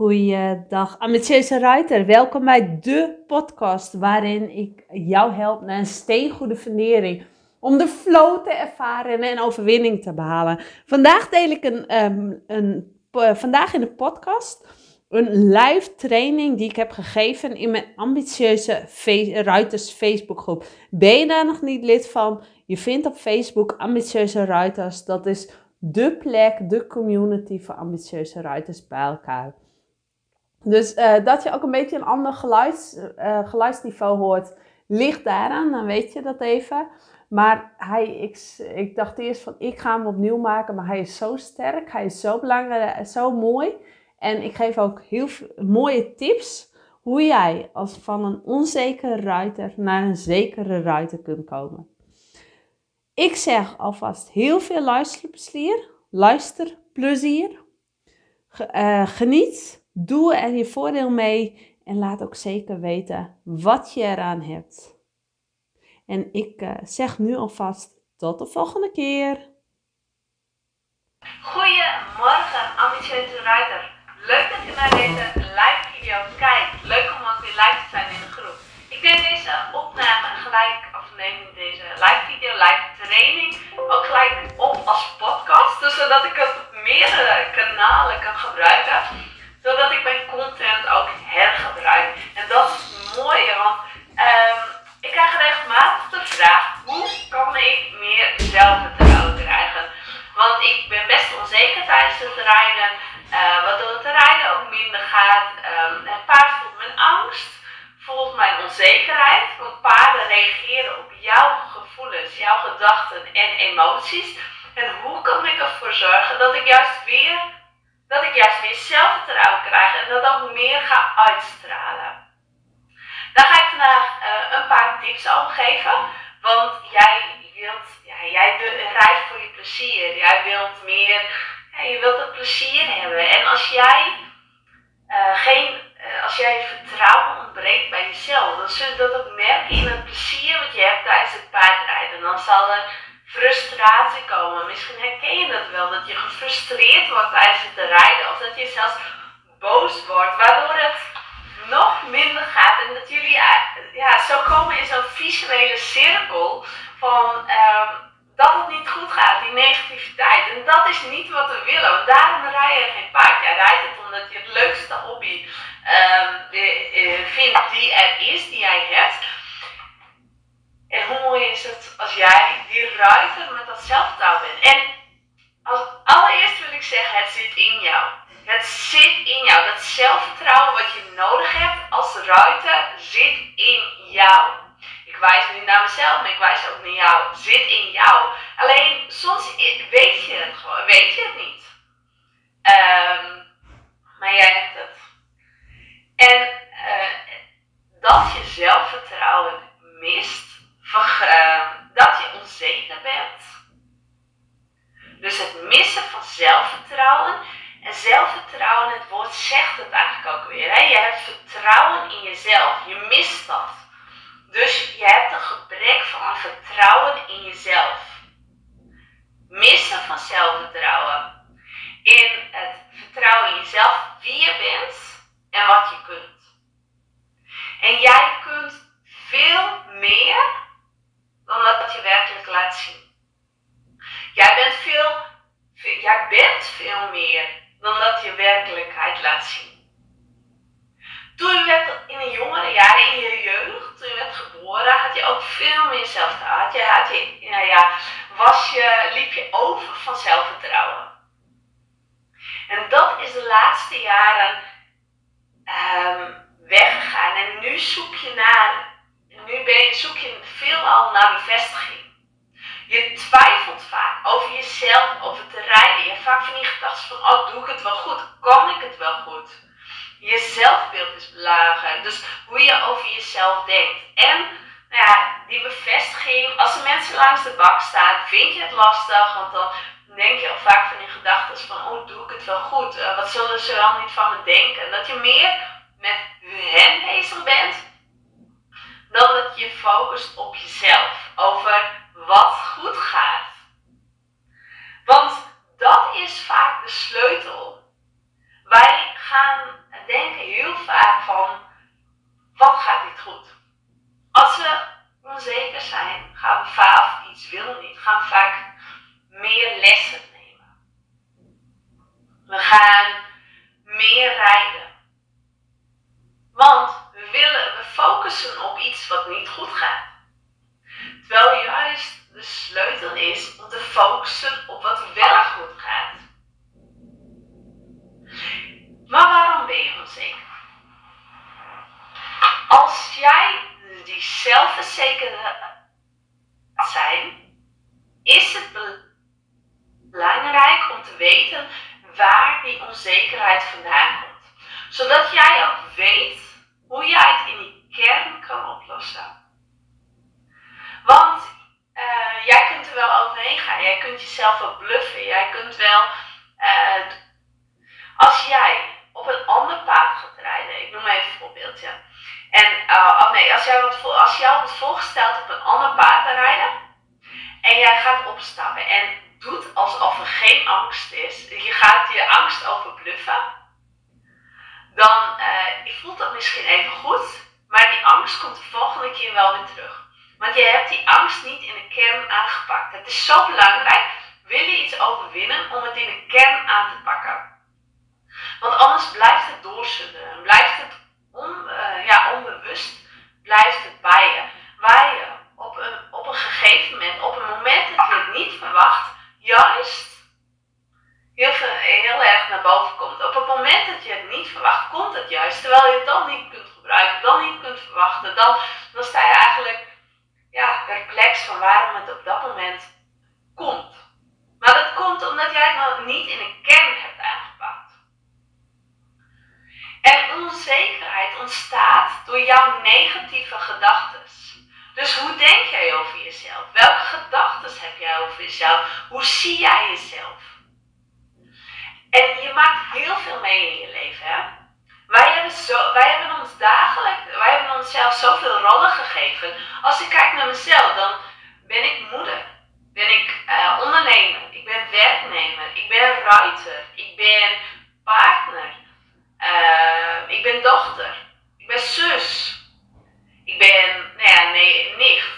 Goeiedag, ambitieuze ruiter. Welkom bij de podcast waarin ik jou help naar een steengoede fundering om de flow te ervaren en overwinning te behalen. Vandaag deel ik een, ehm, een vandaag in de podcast een live training die ik heb gegeven in mijn ambitieuze ruiters Facebook groep. Ben je daar nog niet lid van? Je vindt op Facebook ambitieuze ruiters. Dat is de plek, de community voor ambitieuze ruiters bij elkaar. Dus uh, dat je ook een beetje een ander geluids, uh, geluidsniveau hoort, ligt daaraan. Dan weet je dat even. Maar hij, ik, ik dacht eerst van, ik ga hem opnieuw maken. Maar hij is zo sterk, hij is zo belangrijk, zo mooi. En ik geef ook heel mooie tips hoe jij als van een onzekere ruiter naar een zekere ruiter kunt komen. Ik zeg alvast heel veel luisterplezier, luisterplezier. Uh, geniet Doe er je voordeel mee en laat ook zeker weten wat je eraan hebt. En ik uh, zeg nu alvast tot de volgende keer. Goedemorgen, ambitieuze rider. Leuk dat je naar deze live video kijkt. Leuk om ook weer live te zijn in de groep. Ik neem deze opname gelijk, of neem deze live video, live training, ook gelijk op als podcast. Dus zodat ik het op meerdere kanalen kan gebruiken zodat ik mijn content ook hergebruik. En dat is het mooie, want um, ik krijg regelmatig de vraag: hoe kan ik meer zelfvertrouwen krijgen? Want ik ben best onzeker tijdens het rijden, uh, waardoor het rijden ook minder gaat. Het paard voelt mijn angst, voelt mijn onzekerheid. Want paarden reageren op jouw gevoelens, jouw gedachten en emoties. En hoe kan ik ervoor zorgen dat ik juist weer dat ik juist meer zelfvertrouwen krijg en dat ook meer ga uitstralen. Daar ga ik vandaag uh, tips over geven, want jij wilt, ja, jij rijdt voor je plezier, jij wilt meer, je wilt het plezier hebben. En als jij uh, geen, uh, als jij vertrouwen ontbreekt bij jezelf, dan zul je dat ook merken in het plezier wat je hebt tijdens het paardrijden. Dan zal er frustratie komen. Misschien herken je dat wel, dat je gefrustreerd wordt tijdens het rijden of dat je zelfs boos wordt, waardoor het nog minder gaat en dat jullie ja, zo komen in zo'n visuele cirkel van um, dat het niet goed gaat, die negativiteit. En dat is niet wat we willen, want daarom rij je geen paard. Jij rijdt het omdat je het leukste hobby um, vindt die er is, die jij hebt. En hoe mooi is het als jij die ruiter met dat zelfvertrouwen bent. En als allereerst wil ik zeggen, het zit in jou. Het zit in jou. Dat zelfvertrouwen wat je nodig hebt als ruiter zit in jou. Ik wijs nu naar mezelf, maar ik wijs ook naar jou. Zit in jou. Alleen soms weet je het gewoon, weet je het niet. Um, maar jij hebt het. En uh, dat je zelfvertrouwen mist, dat je onzeker bent. Dus het missen van zelfvertrouwen. En zelfvertrouwen, het woord zegt het eigenlijk ook weer. Hè? Je hebt vertrouwen in jezelf. Je mist dat. Dus je hebt een gebrek van vertrouwen in jezelf. Missen van zelfvertrouwen. In het vertrouwen in jezelf, wie je bent en wat je kunt. En jij kunt veel meer dan dat je werkelijk laat zien. Jij bent veel, jij bent veel meer dan dat je werkelijkheid laat zien. Toen je werd in een jongere jaren, in je jeugd, toen je werd geboren, had je ook veel meer zelfvertrouwen. Had je, had je, nou ja, was je, liep je over van zelfvertrouwen. En dat is de laatste jaren um, weggegaan. En nu zoek je naar nu ben je, zoek je veelal naar bevestiging. Je twijfelt vaak over jezelf, over te rijden. Je hebt vaak van die gedachten van, oh doe ik het wel goed? Kan ik het wel goed? Je zelfbeeld is lager. Dus hoe je over jezelf denkt. En nou ja, die bevestiging, als er mensen langs de bak staan, vind je het lastig. Want dan denk je al vaak van die gedachten van, oh doe ik het wel goed? Uh, wat zullen ze wel niet van me denken? Dat je meer met hen bezig bent dan dat je focust op jezelf, over wat goed gaat. Want dat is vaak de sleutel. Wij gaan, uh, van wat gaat niet goed. Als we onzeker zijn, gaan we vaak, iets willen niet, gaan we vaak meer lessen nemen. We gaan meer rijden. Want we willen, we focussen op iets wat niet goed gaat. Terwijl juist de sleutel is om te focussen op wat wel goed gaat. Maar waarom ben je onzeker? Als jij die zelfverzekerde zijn, is het belangrijk om te weten waar die onzekerheid vandaan komt. Zodat jij ook weet hoe jij het in die kern kan oplossen. Want uh, jij kunt er wel overheen gaan. Jij kunt jezelf wel bluffen. Jij kunt wel. Uh, als jij op een ander paard gaat rijden. Ik noem even een voorbeeldje. En uh, oh nee, als jij, wat, als jij op het voorgesteld op rijden. En jij gaat opstappen en doet alsof er geen angst is. Je gaat je angst overbluffen. Dan uh, voelt dat misschien even goed. Maar die angst komt de volgende keer wel weer terug. Want je hebt die angst niet in de kern aangepakt. Het is zo belangrijk, wil je iets overwinnen, om het in de kern aan te pakken. Want anders blijft het doorsudderen, blijft het uh, ja, onbewust, blijft het bij je op een, op een gegeven moment, op een moment dat je het niet verwacht, juist heel, veel, heel erg naar boven komt. Op het moment dat je het niet verwacht, komt het juist. Terwijl je het dan niet kunt gebruiken, dan niet kunt verwachten, dan, dan sta je eigenlijk ja, perplex van waarom het op dat moment komt. Maar dat komt omdat jij het nog niet in een kern hebt aangepakt. En onzekerheid ontstaat door jouw negatieve gedachten. Dus hoe denk jij over jezelf? Welke gedachten heb jij over jezelf? Hoe zie jij jezelf? En je maakt heel veel mee in je leven, hè? Wij hebben, zo, wij hebben ons dagelijks, wij hebben onszelf zoveel rollen gegeven. Als ik kijk naar mezelf, dan ben ik moeder. Ben ik uh, ondernemer. Ik ben werknemer. Ik ben ruiter. Ik ben partner. Uh, ik ben dochter. Ik ben zus. Ik ben, nou ja, nee, nicht.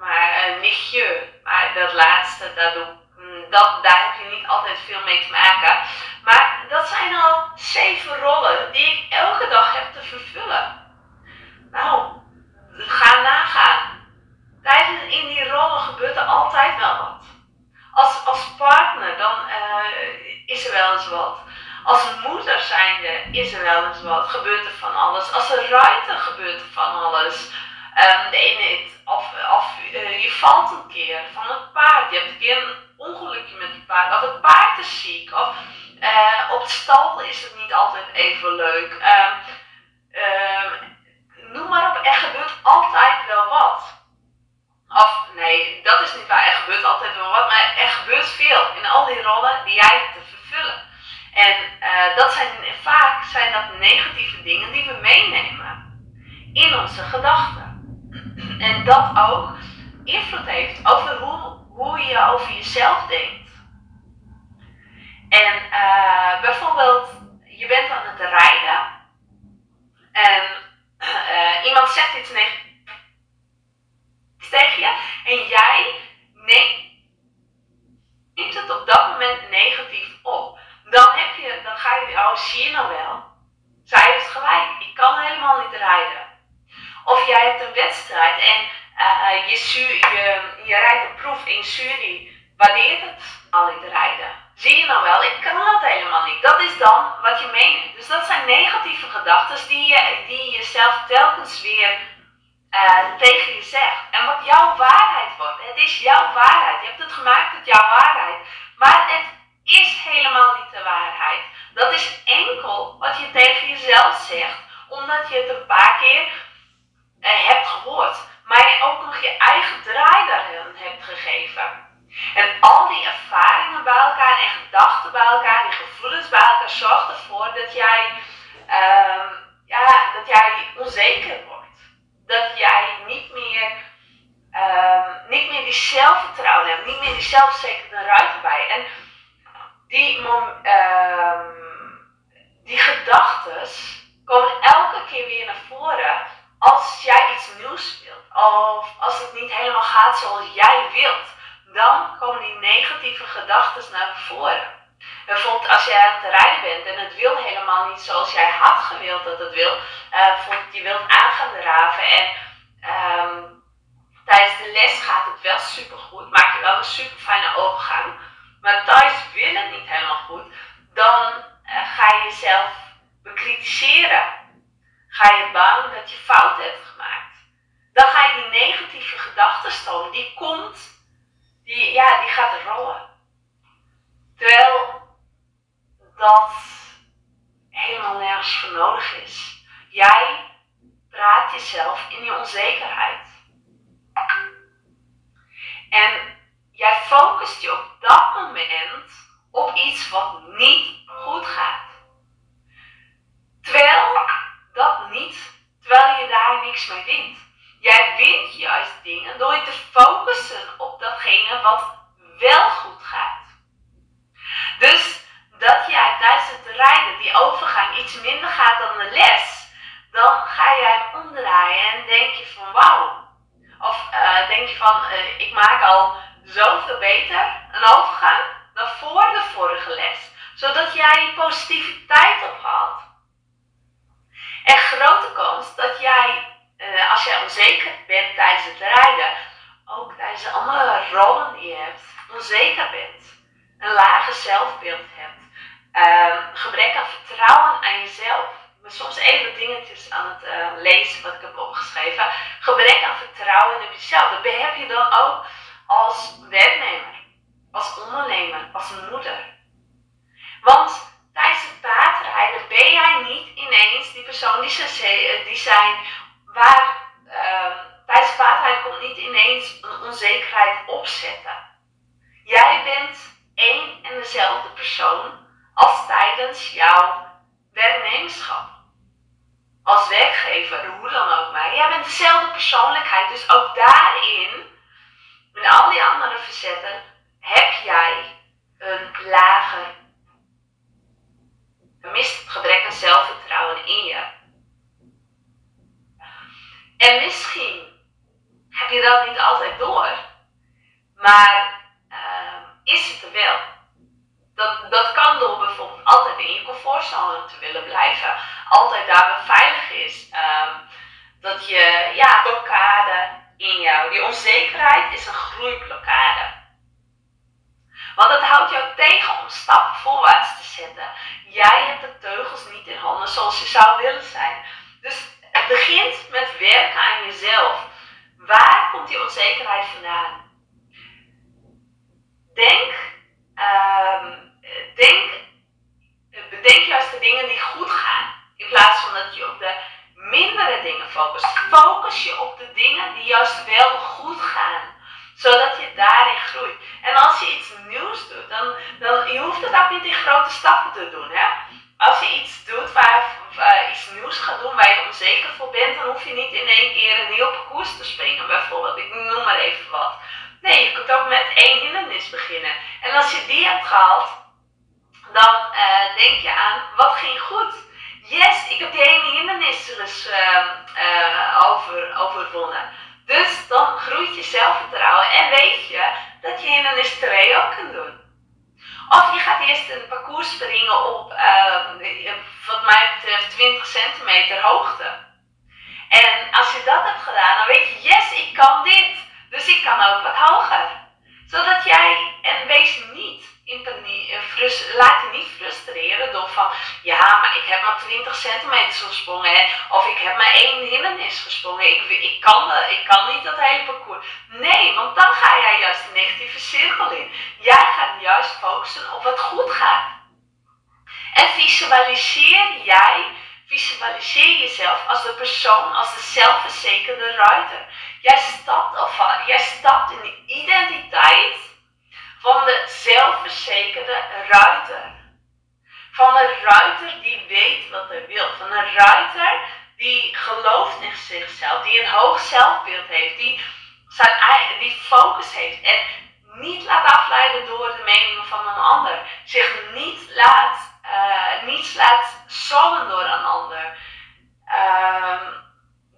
Maar een nichtje. Maar dat laatste, dat doe, mm, dat, daar heb je niet altijd veel mee te maken. Maar dat zijn al zeven rollen die ik elke dag heb te vervullen. Nou, ga nagaan. Tijdens in die rollen gebeurt er altijd wel wat. Als, als partner, dan uh, is er wel eens wat. Als moeder zijnde is er wel eens wat. Gebeurt er van alles. Als een ruiter gebeurt er van alles. Um, de ene, of, of uh, je valt een keer van het een ongelukje met het paard. Of het paard is ziek. Of uh, op stal is het niet altijd even leuk. Um, um, noem maar op, er gebeurt altijd wel wat. Of nee, dat is niet waar. Er gebeurt altijd wel wat, maar er gebeurt veel in al die rollen die jij te vervullen. En uh, dat zijn, vaak zijn dat negatieve dingen die we meenemen in onze gedachten. En dat ook invloed heeft over hoe, hoe je over jezelf denkt. En uh, bijvoorbeeld, je bent aan het rijden en uh, iemand zegt iets negatiefs tegen je en jij neemt het op dat moment negatief op. Dan, heb je, dan ga je, oh zie je nou wel, zij heeft gelijk, ik kan helemaal niet rijden. Of jij hebt een wedstrijd en uh, je, je, je rijdt een proef in jury waardeert het al niet rijden. Zie je nou wel, ik kan dat helemaal niet. Dat is dan wat je meeneemt. Dus dat zijn negatieve gedachten die je, die je jezelf telkens weer uh, tegen je zegt. En wat jouw waarheid wordt. Het is jouw waarheid. Je hebt het gemaakt tot jouw waarheid. Maar het is helemaal niet de waarheid. Dat is enkel wat je tegen jezelf zegt. Omdat je het een paar keer uh, hebt gehoord. Maar je ook nog je eigen draai daarin hebt gegeven. En al die ervaringen bij elkaar en gedachten bij elkaar, die gevoelens bij elkaar, zorgt ervoor dat jij, Ehm, ja, dat jij onzeker wordt. Dat jij niet meer, ehm, niet meer die zelfvertrouwen hebt, niet meer die zelfzekerheid ruimte bij. En die, um, die gedachten komen elke keer weer naar voren als jij iets nieuws wilt. Of als het niet helemaal gaat zoals jij wilt. Dan komen die negatieve gedachten naar voren. Als jij aan het rijden bent en het wil helemaal niet zoals jij had gewild dat het wil. Uh, bijvoorbeeld je wilt aan gaan draven en um, tijdens de les gaat het wel super goed, maak je wel een super fijne overgang. Maar thuis wil het niet helemaal goed, dan uh, ga je jezelf bekritiseren. Ga je bang dat je fout hebt gemaakt. Dan ga je die negatieve gedachtenstroom, die komt, die, ja, die gaat rollen. Terwijl dat helemaal nergens voor nodig is. Jij praat jezelf in je onzekerheid. En jij focust je op dat moment op iets wat niet goed gaat. Terwijl dat niet, terwijl je daar niks mee wint. Jij wint juist dingen door je te focussen op datgene wat wel goed gaat. Dus dat jij die overgang iets minder gaat dan de les, dan ga jij hem omdraaien en denk je van wauw. Of uh, denk je van uh, ik maak al zoveel beter een overgang dan voor de vorige les. Zodat jij positiviteit ophaalt. En grote kans dat jij, uh, als jij onzeker bent tijdens het rijden, ook tijdens de andere rollen die je hebt, onzeker bent. Een lage zelfbeeld hebt Um, gebrek aan vertrouwen aan jezelf. Ben soms even dingetjes aan het uh, lezen wat ik heb opgeschreven. Gebrek aan vertrouwen in jezelf. Dat heb je dan ook als werknemer, als ondernemer, als moeder. Want tijdens het paardrijden ben jij niet ineens die persoon die, ze, die zijn waar uh, tijdens het paardrijden komt niet ineens een onzekerheid opzetten. Jij bent één en dezelfde persoon als tijdens jouw werknemerschap. Als werkgever, hoe dan ook maar. Jij bent dezelfde persoonlijkheid, dus ook daarin, in al die andere verzetten, heb jij een lager, een gebrek aan zelfvertrouwen in je. En misschien heb je dat niet altijd door, maar uh, is het er wel? Dat, dat kan door bijvoorbeeld altijd in je comfortzone te willen blijven. Altijd daar waar veilig is. Um, dat je, ja, blokkade in jou. Die onzekerheid is een groeiblokkade. Want dat houdt jou tegen om stappen voorwaarts te zetten. Jij hebt de teugels niet in handen zoals je zou willen zijn. Dus het begint met werken aan jezelf. Waar komt die onzekerheid vandaan? Denk um, denk, bedenk juist de dingen die goed gaan. In plaats van dat je op de mindere dingen focust. Focus je op de dingen die juist wel goed gaan. Zodat je daarin groeit. En als je iets nieuws doet, dan, dan je hoeft het ook niet in grote stappen te doen. Hè? Als je iets doet waar, iets nieuws gaat doen waar je onzeker voor bent, dan hoef je niet in één keer een heel parcours te springen bijvoorbeeld. Ik noem maar even wat. Nee, je kunt ook met één hindernis beginnen. En als je die hebt gehaald, dan uh, denk je aan wat ging goed. Yes, ik heb die ene hindernis dus uh, over, overwonnen. Dus dan groeit je zelfvertrouwen en weet je dat je hindernis 2 ook kunt doen. Of je gaat eerst een parcours springen op, uh, wat mij betreft, 20 centimeter hoogte. En als je dat hebt gedaan, dan weet je, yes, ik kan dit. Dus ik kan ook wat hoger. Zodat jij, en wees niet in paniek, eh, laat je niet frustreren door van, ja, maar ik heb maar 20 centimeter gesprongen. Of ik heb maar één hindernis gesprongen. Ik, ik, kan, ik kan niet dat hele parcours. Nee, want dan ga jij juist een negatieve cirkel in. Jij gaat juist focussen op wat goed gaat. En visualiseer jij, visualiseer jezelf als de persoon, als de zelfverzekerde ruiter. Jij stapt, of, jij stapt in de identiteit van de zelfverzekerde ruiter. Van een ruiter die weet wat hij wil. Van een ruiter die gelooft in zichzelf, die een hoog zelfbeeld heeft, die, zijn, die focus heeft en niet laat afleiden door de meningen van een ander. Zich niet laat, uh, niet laat zollen door een ander. Uh,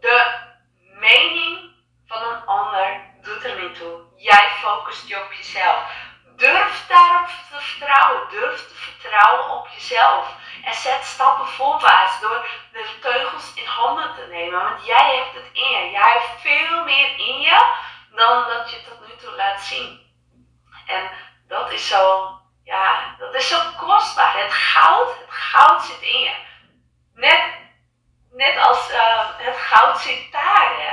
de mening van een ander doet er niet toe. Jij focust je op jezelf. Durf daarop te vertrouwen. Durf te vertrouwen op jezelf. En zet stappen voorwaarts door de teugels in handen te nemen. Want jij hebt het in je. Jij hebt veel meer in je dan dat je tot nu toe laat zien. En dat is zo, ja, dat is zo kostbaar. Het goud, het goud zit in je. Net, net als uh, het goud zit daar. Hè?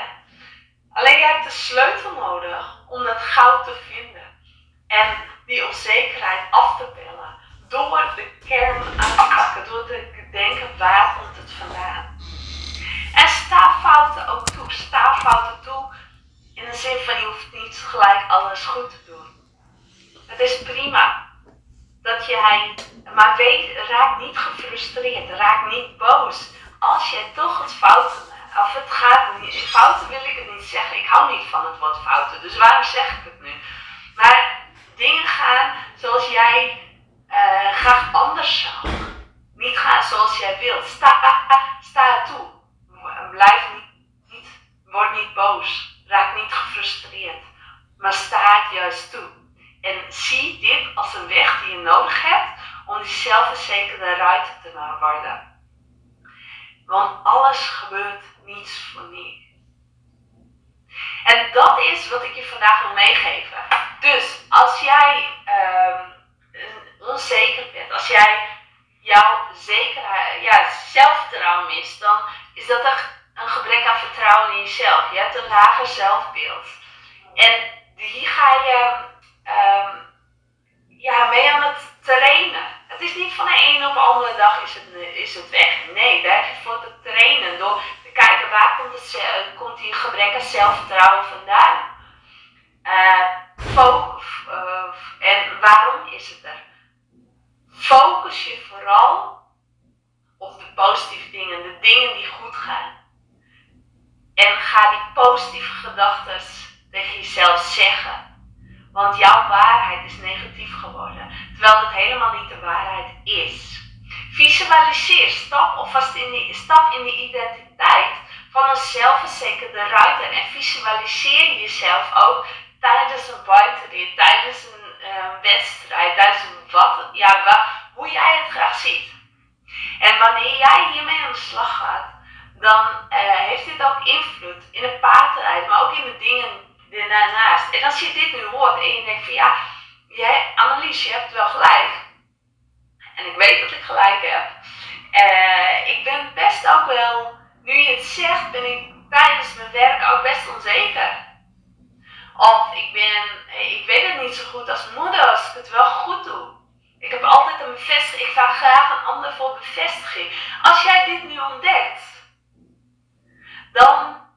Alleen je hebt de sleutel nodig om dat goud te vinden. En die onzekerheid af te bellen. Door de kern aan te pakken. Door te denken waar komt het vandaan. En sta fouten ook toe. Sta fouten toe in de zin van je hoeft niet gelijk alles goed te doen. Het is prima dat jij, maar weet, raak niet gefrustreerd, raak niet boos. Als jij toch het fouten of het gaat niet, fouten wil ik het niet zeggen. Ik hou niet van het woord fouten, dus waarom zeg ik het nu? Maar dingen gaan zoals jij uh, graag anders zou. Niet gaan zoals jij wilt. Sta, sta toe. Blijf niet, word niet boos. Raak niet gefrustreerd. Maar sta het juist toe. En zie dit als een weg die je nodig hebt om die zelfverzekerde ruiter te worden. Want alles gebeurt niets voor niets. En dat is wat ik je vandaag wil meegeven. Dus als jij uh, onzeker bent, als jij jouw zekerheid, ja, zelfvertrouwen mist, dan is dat een gebrek aan vertrouwen in jezelf. Je hebt een lager zelfbeeld. En hier ga je um, ja, mee aan het trainen. Het is niet van de ene op de andere dag is het, is het weg. Nee, daar voor te trainen. Door te kijken waar komt, het, komt die gebrek aan zelfvertrouwen vandaan. Uh, focus, uh, en waarom is het er? Focus je vooral op de positieve dingen, de dingen die goed gaan. En ga die positieve gedachten tegen jezelf zeggen. Want jouw waarheid is negatief geworden, terwijl het helemaal niet de waarheid is. Visualiseer, stap alvast in die, stap in de identiteit van een zelfverzekerde ruiter en visualiseer jezelf ook tijdens een buitenrit, tijdens een uh, wedstrijd, tijdens een wat, ja, wat, hoe jij het graag ziet. En wanneer jij hiermee aan de slag gaat, dan uh, heeft dit ook invloed in het paardrijd, maar ook in de dingen daarnaast. En als je dit nu hoort en je denkt van ja, jij, Annelies, je hebt wel gelijk. En ik weet dat ik gelijk heb. Uh, ik ben best ook wel, nu je het zegt, ben ik tijdens mijn werk ook best onzeker. Of ik ben, ik weet het niet zo goed als moeder als ik het wel goed doe. Ik heb altijd een bevestiging, ik vraag graag een ander voor bevestiging. Als jij dit nu ontdekt, dan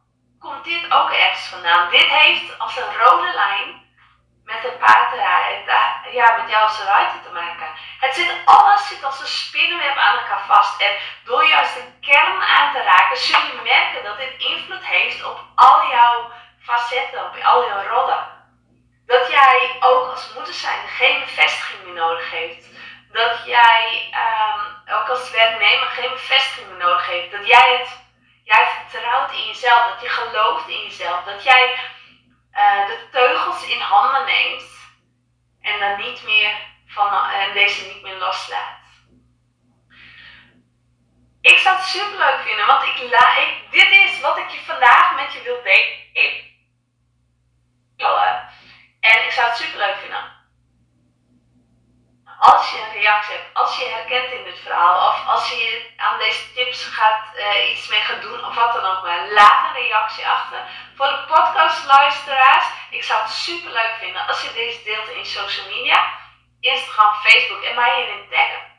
komt dit ook ergens vandaan. Dit heeft als een rode lijn met een paardrijd, ja, met jou als ruiter te maken. Het zit, alles zit als een spinnenweb aan elkaar vast. En door juist de kern aan te raken, zul je merken dat dit invloed heeft op al jouw facetten, op al jouw rollen. Dat jij ook als moeder zijn geen bevestiging meer nodig heeft. Dat jij um, ook als werknemer geen bevestiging meer nodig heeft. Dat jij het jij vertrouwt in jezelf, dat je gelooft in jezelf, dat jij uh, de teugels in handen neemt en dan niet meer van en deze niet meer loslaat. Ik zou het super leuk vinden, want ik, ik, dit is wat ik je vandaag met je wil delen. En ik zou het super leuk vinden als je een reactie hebt, als je herkent in dit verhaal, of als je aan deze tips gaat, uh, iets mee gaat doen, of wat dan ook maar, laat een reactie achter. Voor de podcastluisteraars, ik zou het super leuk vinden als je deze deelt in social media, Instagram, Facebook en mij hierin taggen.